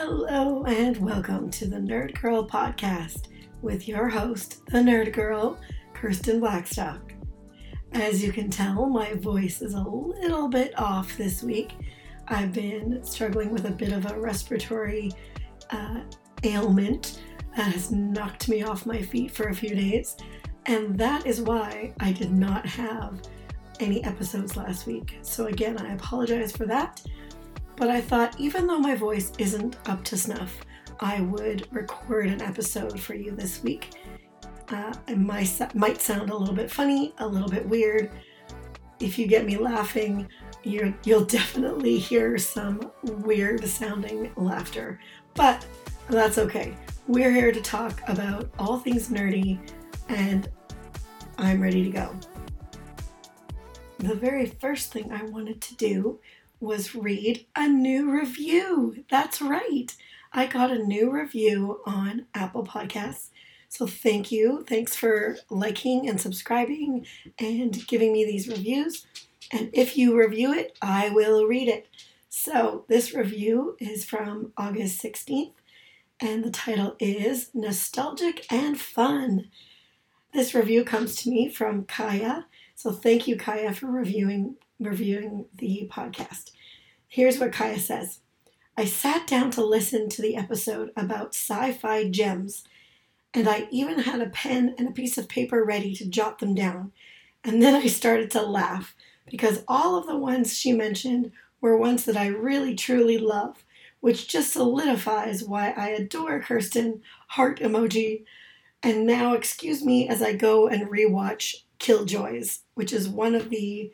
Hello and welcome to the Nerd Girl podcast with your host, the Nerd Girl, Kirsten Blackstock. As you can tell, my voice is a little bit off this week. I've been struggling with a bit of a respiratory uh, ailment that has knocked me off my feet for a few days, and that is why I did not have any episodes last week. So, again, I apologize for that. But I thought, even though my voice isn't up to snuff, I would record an episode for you this week. Uh, it might, might sound a little bit funny, a little bit weird. If you get me laughing, you will definitely hear some weird sounding laughter. But that's okay. We're here to talk about all things nerdy, and I'm ready to go. The very first thing I wanted to do was read a new review. That's right. I got a new review on Apple Podcasts. So thank you. Thanks for liking and subscribing and giving me these reviews. And if you review it, I will read it. So this review is from August 16th, and the title is Nostalgic and Fun. This review comes to me from Kaya. So thank you, Kaya, for reviewing reviewing the podcast. Here's what Kaya says I sat down to listen to the episode about sci fi gems, and I even had a pen and a piece of paper ready to jot them down. And then I started to laugh because all of the ones she mentioned were ones that I really truly love, which just solidifies why I adore Kirsten, heart emoji. And now, excuse me as I go and rewatch Killjoys, which is one of the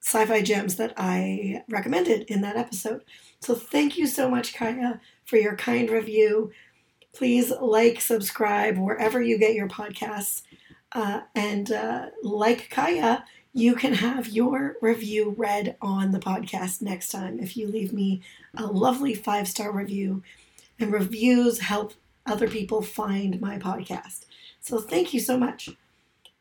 sci fi gems that I recommended in that episode. So thank you so much, Kaya, for your kind review. Please like, subscribe wherever you get your podcasts. Uh, and uh, like Kaya, you can have your review read on the podcast next time if you leave me a lovely five star review. And reviews help other people find my podcast. So thank you so much.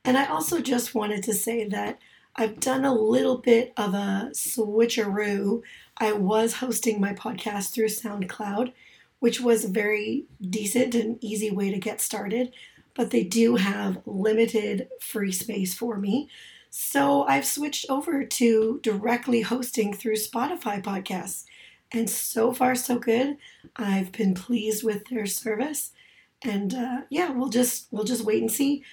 And I also just wanted to say that I've done a little bit of a switcheroo. I was hosting my podcast through SoundCloud, which was a very decent and easy way to get started, but they do have limited free space for me. So I've switched over to directly hosting through Spotify podcasts. And so far, so good. I've been pleased with their service. And uh, yeah, we'll just we'll just wait and see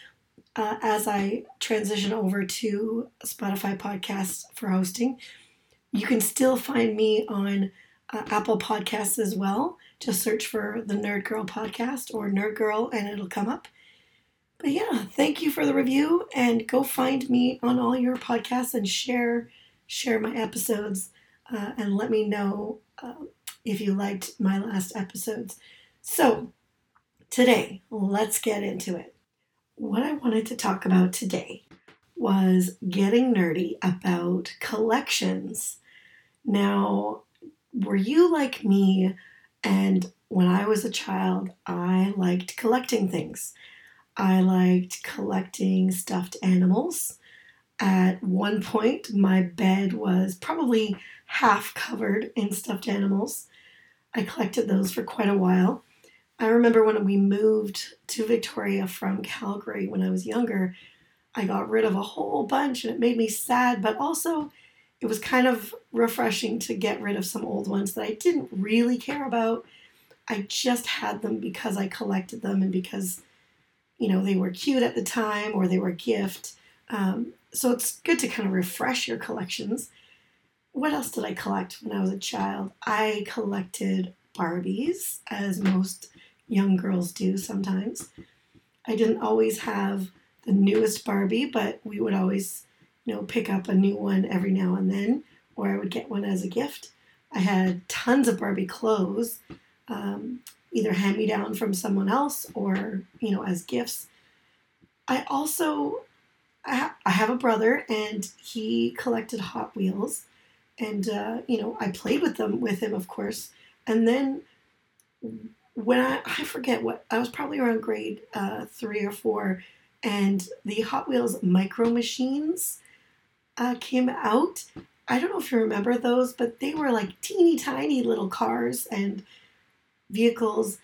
uh, as I transition over to Spotify podcasts for hosting. You can still find me on uh, Apple Podcasts as well. Just search for the Nerd Girl podcast or Nerd Girl and it'll come up. But yeah, thank you for the review and go find me on all your podcasts and share share my episodes uh, and let me know uh, if you liked my last episodes. So today, let's get into it what I wanted to talk about today was getting nerdy about collections. Now, were you like me? And when I was a child, I liked collecting things. I liked collecting stuffed animals. At one point, my bed was probably half covered in stuffed animals. I collected those for quite a while. I remember when we moved to Victoria from Calgary when I was younger, I got rid of a whole bunch and it made me sad, but also it was kind of refreshing to get rid of some old ones that I didn't really care about. I just had them because I collected them and because, you know, they were cute at the time or they were a gift. Um, so it's good to kind of refresh your collections. What else did I collect when I was a child? I collected Barbies, as most young girls do sometimes. I didn't always have the newest Barbie, but we would always, you know, pick up a new one every now and then, or I would get one as a gift. I had tons of Barbie clothes, um, either hand me down from someone else or, you know, as gifts. I also I, ha- I have a brother and he collected Hot Wheels, and uh, you know I played with them with him, of course. And then when I, I forget what, I was probably around grade uh, three or four, and the Hot Wheels micro machines uh, came out. I don't know if you remember those, but they were like teeny tiny little cars, and vehicles.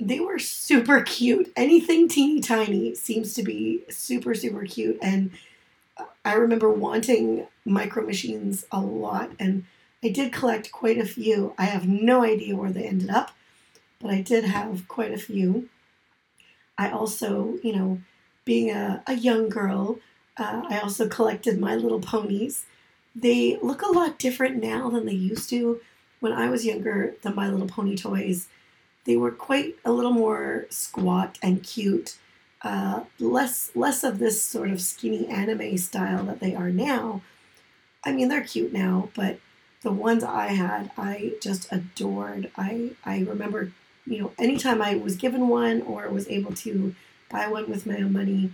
They were super cute. Anything teeny tiny seems to be super, super cute. And I remember wanting micro machines a lot. And I did collect quite a few. I have no idea where they ended up, but I did have quite a few. I also, you know, being a, a young girl, uh, I also collected My Little Ponies. They look a lot different now than they used to. When I was younger, the My Little Pony toys, they were quite a little more squat and cute. Uh, less less of this sort of skinny anime style that they are now. I mean, they're cute now, but the ones I had, I just adored. I I remember, you know, anytime I was given one or was able to buy one with my own money,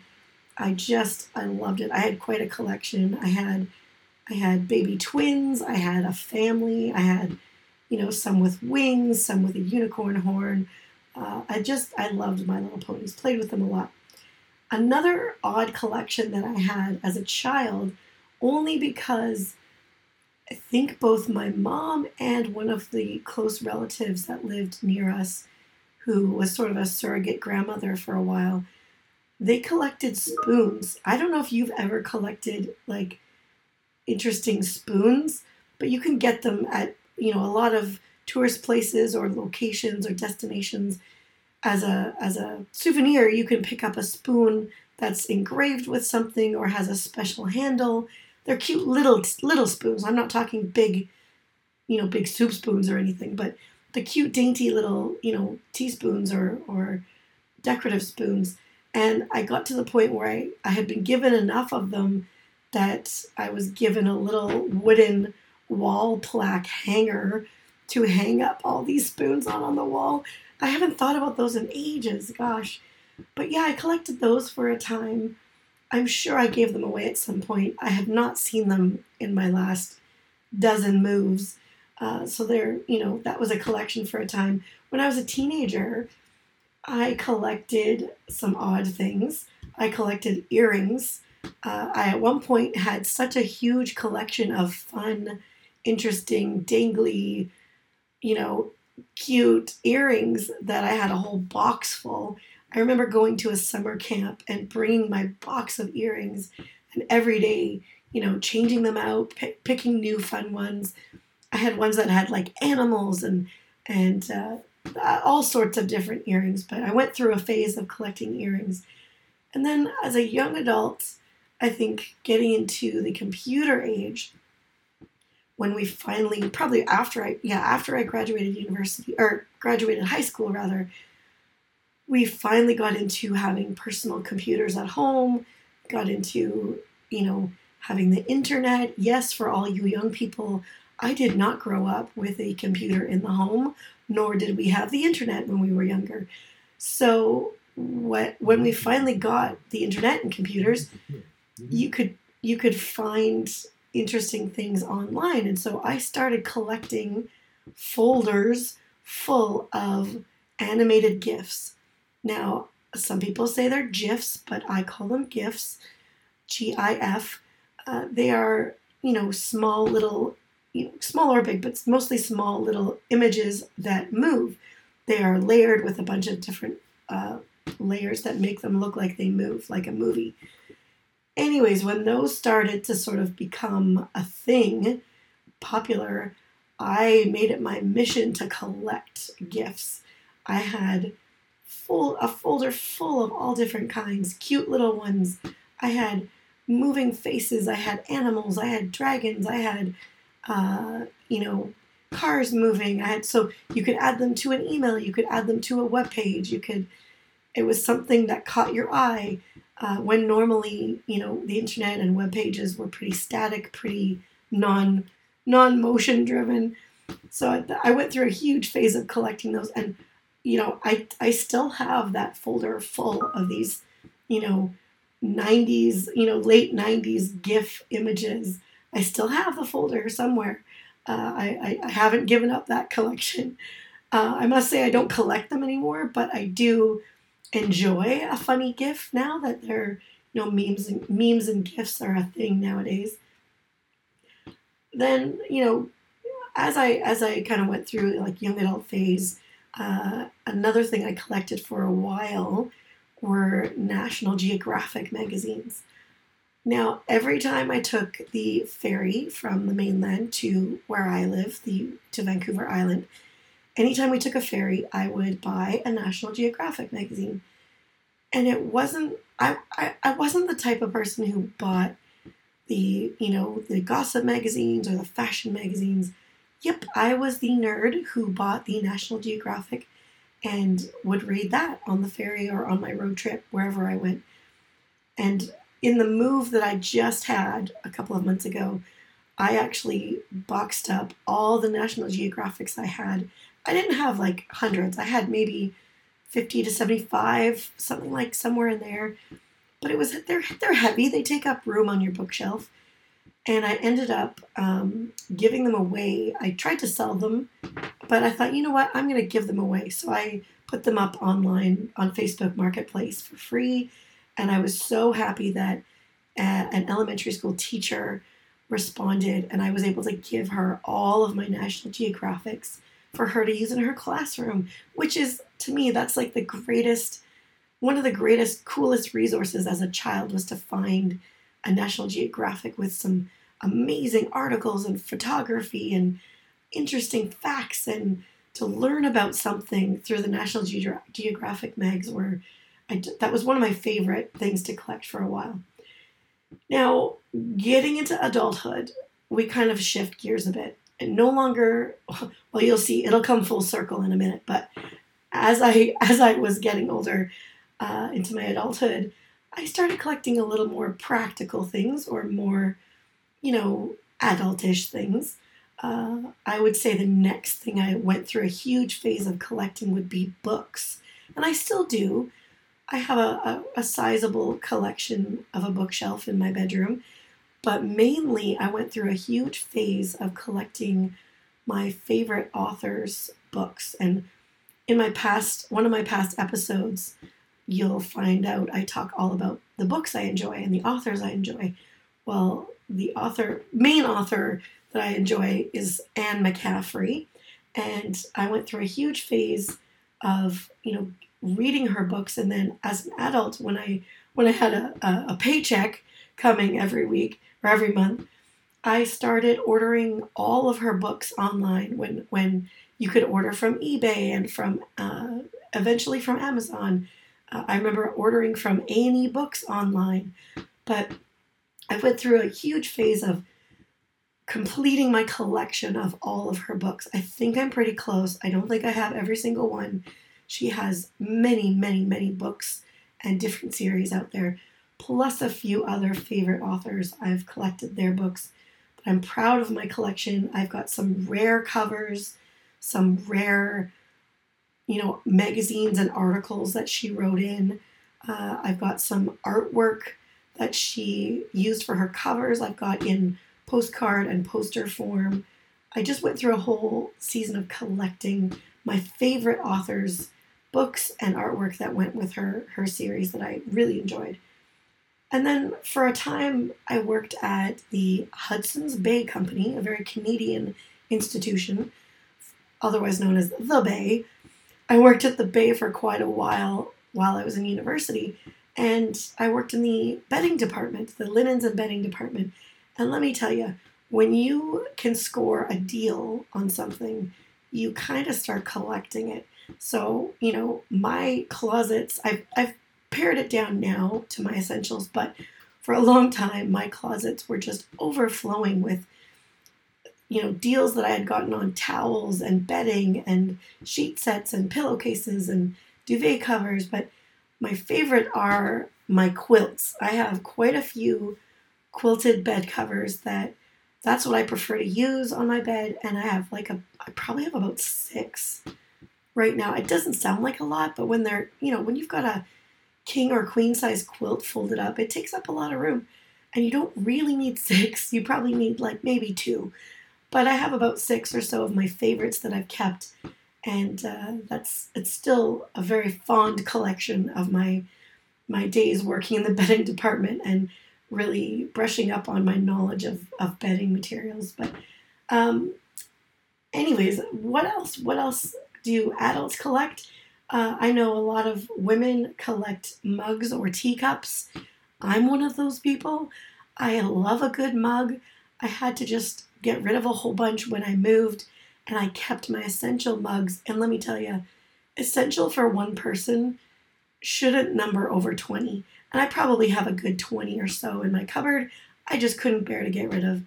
I just I loved it. I had quite a collection. I had I had baby twins, I had a family, I had you know some with wings, some with a unicorn horn. Uh, I just I loved My Little Ponies. Played with them a lot. Another odd collection that I had as a child, only because I think both my mom and one of the close relatives that lived near us, who was sort of a surrogate grandmother for a while, they collected spoons. I don't know if you've ever collected like interesting spoons, but you can get them at, you know, a lot of tourist places or locations or destinations as a as a souvenir. You can pick up a spoon that's engraved with something or has a special handle. They're cute little little spoons. I'm not talking big, you know, big soup spoons or anything, but the cute dainty little, you know, teaspoons or or decorative spoons and I got to the point where I, I had been given enough of them that I was given a little wooden wall plaque hanger to hang up all these spoons on on the wall. I haven't thought about those in ages, gosh. But yeah, I collected those for a time. I'm sure I gave them away at some point. I have not seen them in my last dozen moves. Uh, so they're, you know, that was a collection for a time. When I was a teenager, I collected some odd things. I collected earrings. Uh, I at one point had such a huge collection of fun, interesting, dangly, you know, cute earrings that I had a whole box full. I remember going to a summer camp and bringing my box of earrings and every day, you know, changing them out, p- picking new fun ones. I had ones that had like animals and and uh, uh, all sorts of different earrings, but I went through a phase of collecting earrings. And then as a young adult, I think getting into the computer age, when we finally, probably after I, yeah, after I graduated university, or graduated high school rather, we finally got into having personal computers at home, got into, you know, having the internet. Yes, for all you young people, I did not grow up with a computer in the home nor did we have the internet when we were younger. So what, when we finally got the internet and computers, you could you could find interesting things online, and so I started collecting folders full of animated GIFs. Now, some people say they're GIFs, but I call them GIFs, G I F. Uh, they are, you know, small little you know, small or big, but mostly small little images that move. They are layered with a bunch of different uh, layers that make them look like they move, like a movie. Anyways, when those started to sort of become a thing, popular, I made it my mission to collect GIFs. I had full a folder full of all different kinds, cute little ones. I had moving faces, I had animals, I had dragons, I had uh, you know, cars moving. I had so you could add them to an email, you could add them to a web page, you could. It was something that caught your eye uh, when normally, you know, the internet and web pages were pretty static, pretty non non motion driven. So I, I went through a huge phase of collecting those, and you know, I I still have that folder full of these, you know, 90s, you know, late 90s GIF images I still have the folder somewhere. Uh, I, I, haven't given up that collection. Uh, I must say I don't collect them anymore, but I do enjoy a funny GIF now that they're you know memes and memes and GIFs are a thing nowadays. Then you know, as I as I kind of went through like young adult phase, Uh, another thing I collected for a while were National Geographic magazines. Now, every time I took the ferry from the mainland to where I live, the to Vancouver Island, anytime we took a ferry, I would buy a National Geographic magazine. And it wasn't I, I, I wasn't the type of person who bought the, you know, the gossip magazines or the fashion magazines. Yep, I was the nerd who bought the National Geographic and would read that on the ferry or on my road trip wherever I went. And in the move that I just had a couple of months ago, I actually boxed up all the National Geographics I had. I didn't have like hundreds, I had maybe 50 to 75, something like somewhere in there. But it was they're they're heavy. They take up room on your bookshelf. And I ended up um, giving them away. I tried to sell them, but I thought, you know what, I'm going to give them away. So I put them up online on Facebook Marketplace for free and I was so happy that an elementary school teacher responded and I was able to give her all of my National Geographics for her to use in her classroom, which is to me, that's like the greatest, one of the greatest, coolest resources as a child was to find a National Geographic with some amazing articles and photography and interesting facts and to learn about something through the National Ge- Geographic mags were that was one of my favorite things to collect for a while. Now, getting into adulthood, we kind of shift gears a bit. And no longer, well, you'll see, it'll come full circle in a minute. But as I as I was getting older uh, into my adulthood, I started collecting a little more practical things or more, you know, adultish things. Uh, I would say the next thing I went through a huge phase of collecting would be books, and I still do. I have a, a, a sizable collection of a bookshelf in my bedroom, but mainly I went through a huge phase of collecting my favorite authors' books. And in my past, one of my past episodes, you'll find out I talk all about the books I enjoy and the authors I enjoy. Well, the author, main author that I enjoy is Anne McCaffrey. And I went through a huge phase of, you know, reading her books and then as an adult when i when i had a, a, a paycheck coming every week or every month i started ordering all of her books online when when you could order from ebay and from uh, eventually from amazon uh, i remember ordering from AbeBooks online but i went through a huge phase of completing my collection of all of her books i think i'm pretty close i don't think i have every single one she has many, many, many books and different series out there, plus a few other favorite authors. I've collected their books, but I'm proud of my collection. I've got some rare covers, some rare, you know, magazines and articles that she wrote in. Uh, I've got some artwork that she used for her covers. I've got in postcard and poster form. I just went through a whole season of collecting my favorite authors books and artwork that went with her her series that I really enjoyed. And then for a time, I worked at the Hudson's Bay Company, a very Canadian institution, otherwise known as the Bay. I worked at the Bay for quite a while while I was in university, and I worked in the bedding department, the linens and bedding department. And let me tell you, when you can score a deal on something, you kind of start collecting it. So, you know, my closets, I've, I've pared it down now to my essentials, but for a long time, my closets were just overflowing with, you know, deals that I had gotten on towels and bedding and sheet sets and pillowcases and duvet covers. But my favorite are my quilts. I have quite a few quilted bed covers that that's what I prefer to use on my bed. And I have like a, I probably have about six right now. It doesn't sound like a lot, but when they're, you know, when you've got a king or queen size quilt folded up, it takes up a lot of room. And you don't really need six, you probably need like maybe two. But I have about six or so of my favorites that I've kept. And uh, that's it's still a very fond collection of my my days working in the bedding department and really brushing up on my knowledge of, of bedding materials. But um, anyways, what else? What else do adults collect? Uh, I know a lot of women collect mugs or teacups. I'm one of those people. I love a good mug. I had to just get rid of a whole bunch when I moved, and I kept my essential mugs. And let me tell you, essential for one person shouldn't number over 20. And I probably have a good 20 or so in my cupboard. I just couldn't bear to get rid of.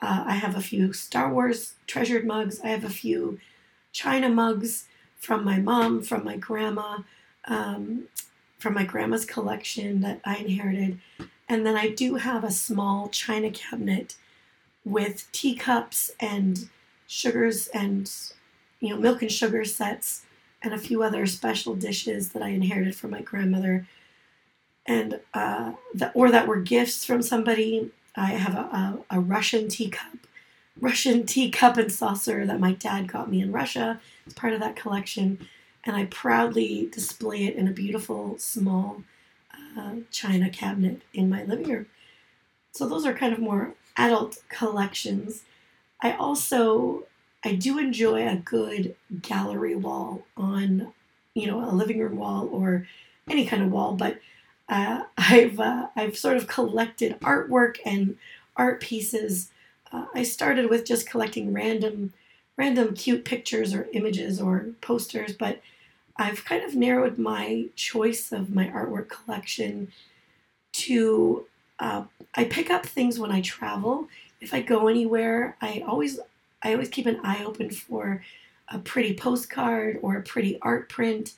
Uh, I have a few Star Wars treasured mugs. I have a few China mugs from my mom, from my grandma, um, from my grandma's collection that I inherited. And then I do have a small china cabinet with teacups and sugars and you know milk and sugar sets and a few other special dishes that I inherited from my grandmother and uh, that or that were gifts from somebody. I have a, a, a Russian teacup, Russian teacup and saucer that my dad got me in Russia. It's part of that collection, and I proudly display it in a beautiful small uh, china cabinet in my living room. So those are kind of more adult collections. I also I do enjoy a good gallery wall on, you know, a living room wall or any kind of wall, but uh, I've uh, I've sort of collected artwork and art pieces. Uh, I started with just collecting random random cute pictures or images or posters, but I've kind of narrowed my choice of my artwork collection to uh, I pick up things when I travel. If I go anywhere, I always I always keep an eye open for a pretty postcard or a pretty art print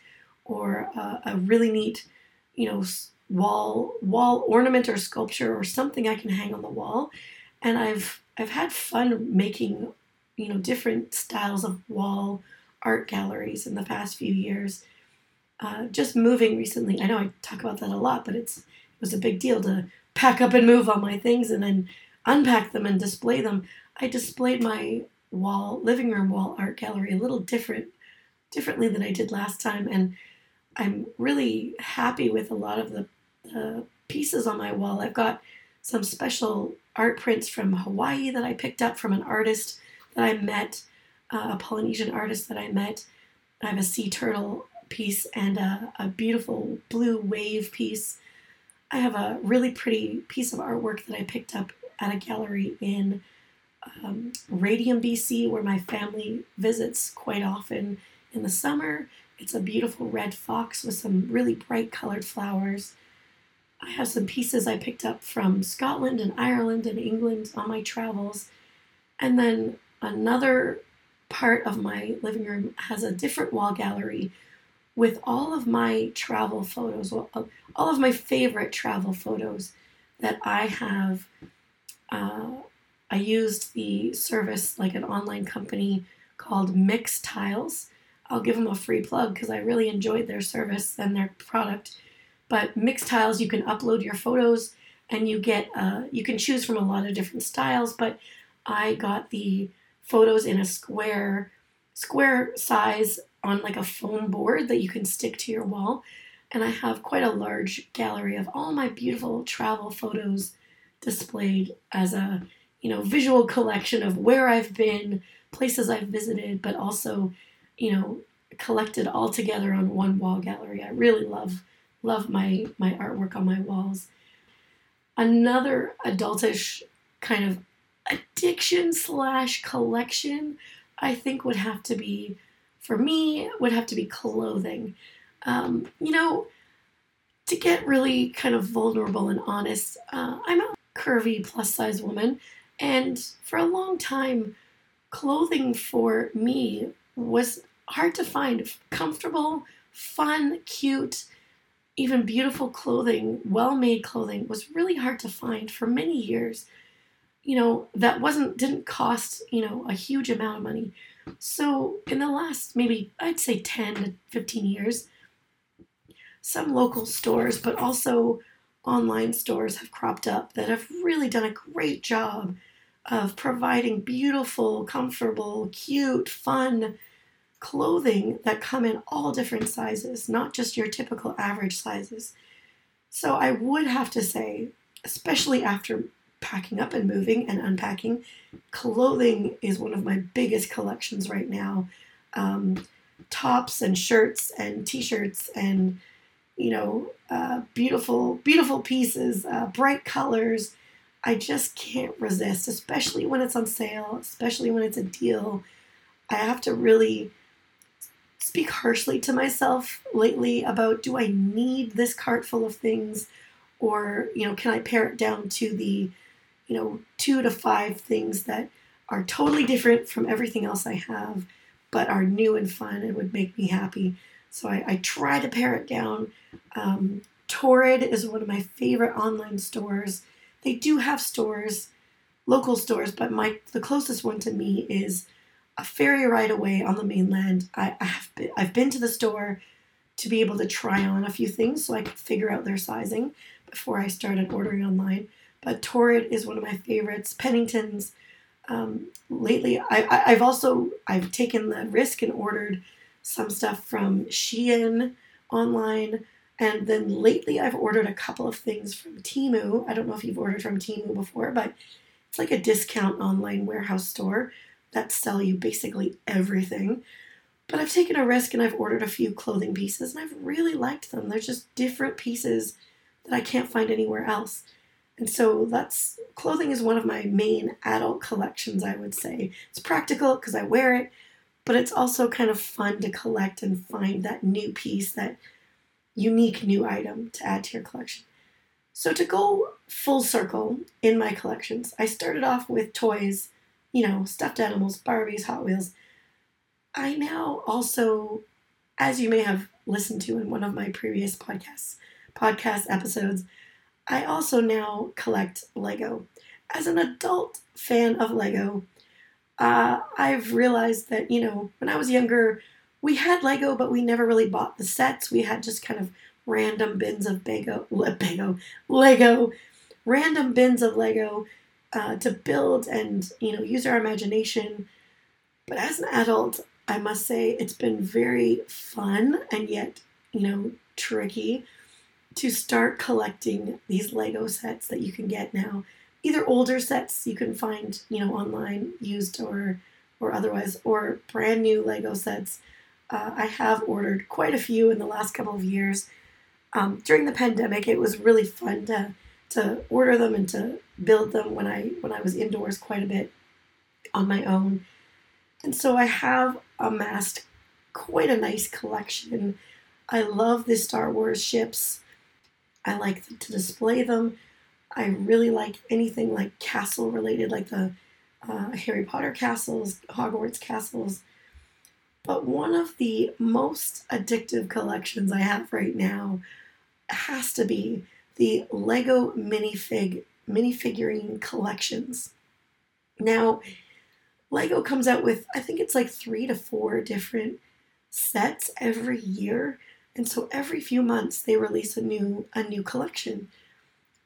or a, a really neat, you know, wall wall ornament or sculpture or something I can hang on the wall. And I've I've had fun making, you know, different styles of wall art galleries in the past few years. Uh, just moving recently, I know I talk about that a lot, but it's it was a big deal to pack up and move all my things and then unpack them and display them. I displayed my wall living room wall art gallery a little different differently than I did last time and I'm really happy with a lot of the, the pieces on my wall. I've got some special art prints from Hawaii that I picked up from an artist that I met, uh, a Polynesian artist that I met. I have a sea turtle piece and a, a beautiful blue wave piece. I have a really pretty piece of artwork that I picked up at a gallery in um, Radium, BC, where my family visits quite often in the summer. It's a beautiful red fox with some really bright colored flowers. I have some pieces I picked up from Scotland and Ireland and England on my travels. And then another part of my living room has a different wall gallery with all of my travel photos, all of my favorite travel photos that I have uh, I used the service like an online company called Mixtiles. I'll give them a free plug because I really enjoyed their service and their product. But Mixtiles, you can upload your photos and you get uh, you can choose from a lot of different styles. But I got the photos in a square square size on like a foam board that you can stick to your wall. And I have quite a large gallery of all my beautiful travel photos displayed as a you know, visual collection of where I've been, places I've visited, but also, you know, collected all together on one wall gallery. I really love love my my artwork on my walls. Another adultish kind of addiction slash collection, I think would have to be for me would have to be clothing. Um, you know, to get really kind of vulnerable and honest, uh, I'm a curvy plus size woman, and for a long time, clothing for me was hard to find. Comfortable, fun, cute, even beautiful clothing, well made clothing was really hard to find for many years. You know, that wasn't, didn't cost, you know, a huge amount of money. So in the last maybe, I'd say 10 to 15 years, some local stores, but also online stores have cropped up that have really done a great job of providing beautiful, comfortable, cute, fun clothing that come in all different sizes, not just your typical average sizes. So I would have to say, especially after packing up and moving and unpacking, clothing is one of my biggest collections right now. Um, tops and shirts and t-shirts and you know uh, beautiful beautiful pieces uh, bright colors. I just can't resist especially when it's on sale especially when it's a deal. I have to really speak harshly to myself lately about do i need this cart full of things? Or you know can i pare it down to the you know two to five things that are totally different from everything else i have but are new and fun and would make me happy. So I, I try to pare it down. Um, Torrid is one of my favorite online stores. They do have stores, local stores, but my the closest one to me is a ferry ride away on the mainland. I, I have been, I've been to the store to be able to try on a few things so I could figure out their sizing before I started ordering online. But Torrid is one of my favorites. Pennington's um, lately I, have also I've taken the risk and ordered some stuff from Shein online. And then lately I've ordered a couple of things from Temu. I don't know if you've ordered from Temu before, but it's like a discount online warehouse store that sell you basically everything. But I've taken a risk and I've ordered a few clothing pieces and I've really liked them. They're just different pieces that I can't find anywhere else. And so that's clothing is one of my main adult collections, I would say. It's practical because I wear it, but it's also kind of fun to collect and find that new piece, that unique new item to add to your collection. So to go full circle in my collections, I started off with toys, you know, stuffed animals, Barbies, Hot Wheels. I now also, as you may have listened to in one of my previous podcasts, podcast episodes, I also now collect Lego. As an adult fan of Lego, uh, I've realized that, you know, when I was younger, we had Lego, but we never really bought the sets. We had just kind of random bins of Lego, Lego, Lego, random bins of Lego uh, to build and, you know, use our imagination. But as an adult, I must say it's been very fun and yet, you know, tricky to start collecting these Lego sets that you can get now. Either older sets you can find, you know, online, used or or otherwise, or brand new Lego sets. Uh, I have ordered quite a few in the last couple of years. Um, during the pandemic, it was really fun to to order them and to build them when I when I was indoors quite a bit on my own. And so I have amassed quite a nice collection. I love the Star Wars ships. I like to display them. I really like anything like castle related, like the uh, Harry Potter castles, Hogwarts castles. But one of the most addictive collections I have right now has to be the Lego minifig minifigurine collections. Now, Lego comes out with I think it's like 3 to 4 different sets every year and so every few months they release a new a new collection.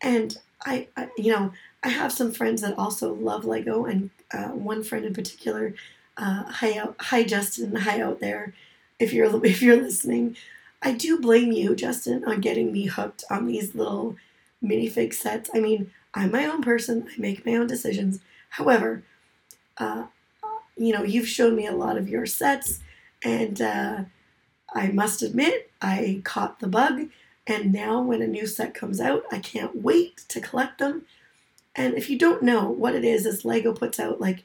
And I, I you know, I have some friends that also love Lego, and uh, one friend in particular, uh, hi out, hi Justin, hi out there, if you're if you're listening, I do blame you, Justin, on getting me hooked on these little minifig sets. I mean, I'm my own person. I make my own decisions. However, uh, you know, you've shown me a lot of your sets, and uh, I must admit, I caught the bug, and now when a new set comes out, I can't wait to collect them. And if you don't know what it is, is Lego puts out like,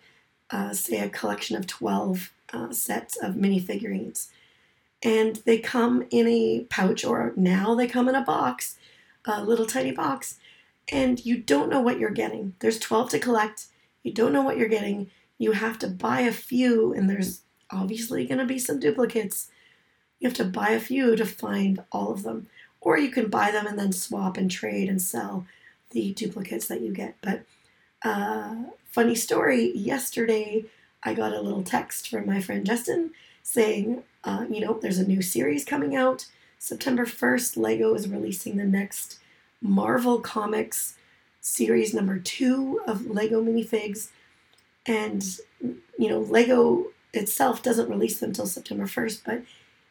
uh, say, a collection of 12 uh, sets of minifigurines. And they come in a pouch, or now they come in a box, a little tiny box, and you don't know what you're getting. There's 12 to collect. You don't know what you're getting. You have to buy a few, and there's obviously going to be some duplicates. You have to buy a few to find all of them. Or you can buy them and then swap and trade and sell the duplicates that you get. But uh, funny story yesterday, I got a little text from my friend Justin saying, uh, you know, there's a new series coming out. September 1st, Lego is releasing the next Marvel Comics series number two of Lego minifigs. And, you know, Lego itself doesn't release them until September 1st, but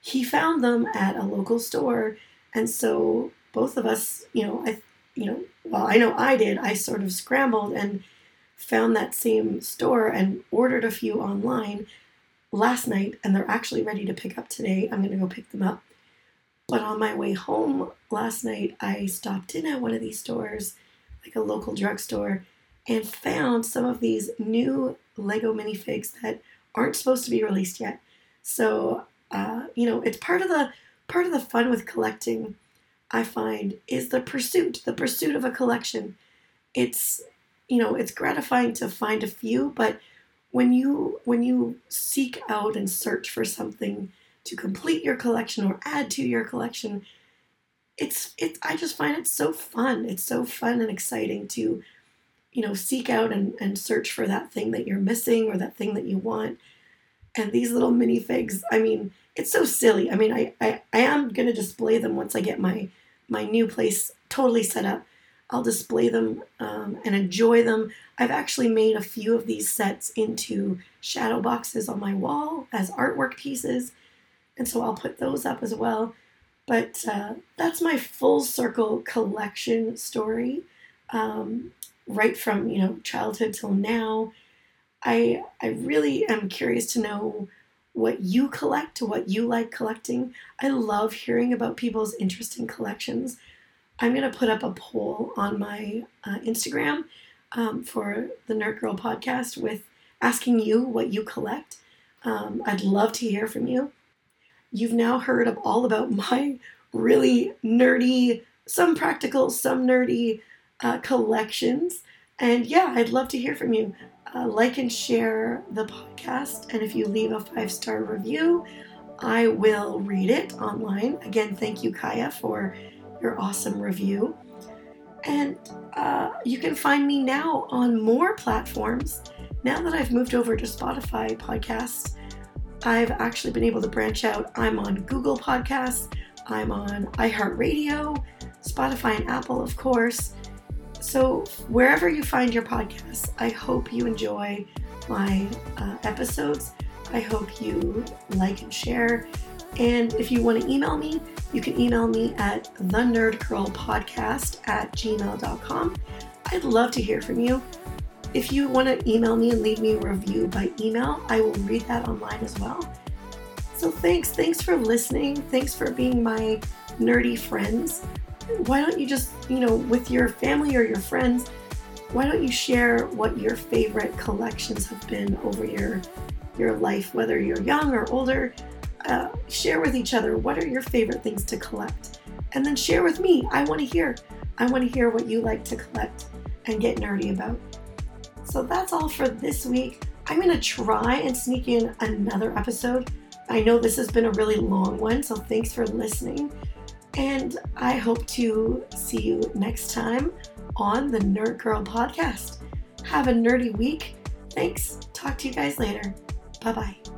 he found them at a local store. And so both of us, you know, I, you know, well, I know I did. I sort of scrambled and found that same store and ordered a few online. last night, and they're actually ready to pick up today. I'm going to go pick them up. But on my way home last night, I stopped in at one of these stores, like a local drugstore, and found some of these new Lego minifigs that aren't supposed to be released yet. So, uh, you know, it's part of the part of the fun with collecting. I find is the pursuit, the pursuit of a collection. It's you know, it's gratifying to find a few, but when you when you seek out and search for something to complete your collection or add to your collection, it's it's I just find it so fun. It's so fun and exciting to you know, seek out and, and search for that thing that you're missing or that thing that you want. And these little minifigs, I mean, it's so silly. I mean, I, I, I am going to display them once I get my, my new place totally set up. I'll display them um, and enjoy them. I've actually made a few of these sets into shadow boxes on my wall as artwork pieces. And so I'll put those up as well. But uh, that's my full circle collection story. Um, right from you know childhood till now. I I really am curious to know what you collect, what you like collecting. I love hearing about people's interesting collections. I'm gonna put up a poll on my uh, Instagram um, for the Nerd Girl podcast with asking you what you collect. Um, I'd love to hear from you. You've now heard of all about my really nerdy, some practical, some nerdy uh, collections. And yeah, I'd love to hear from you. Uh, like and share the podcast. And if you leave a five star review, I will read it online. Again, thank you, Kaya, for your awesome review. And uh, you can find me now on more platforms. Now that I've moved over to Spotify podcasts, I've actually been able to branch out. I'm on Google Podcasts, I'm on iHeartRadio, Spotify, and Apple, of course. So, wherever you find your podcasts, I hope you enjoy my uh, episodes. I hope you like and share. And if you want to email me, you can email me at the nerdgirlpodcast at gmail.com. I'd love to hear from you. If you want to email me and leave me a review by email, I will read that online as well. So thanks. Thanks for listening. Thanks for being my nerdy friends why don't you just, you know, with your family or your friends, why don't you share what your favorite collections have been over your your life, whether you're young or older? Uh, share with each other what are your favorite things to collect, and then share with me. I want to hear. I want to hear what you like to collect and get nerdy about. So that's all for this week. I'm gonna try and sneak in another episode. I know this has been a really long one, so thanks for listening. And I hope to see you next time on the Nerd Girl podcast. Have a nerdy week. Thanks. Talk to you guys later. Bye bye.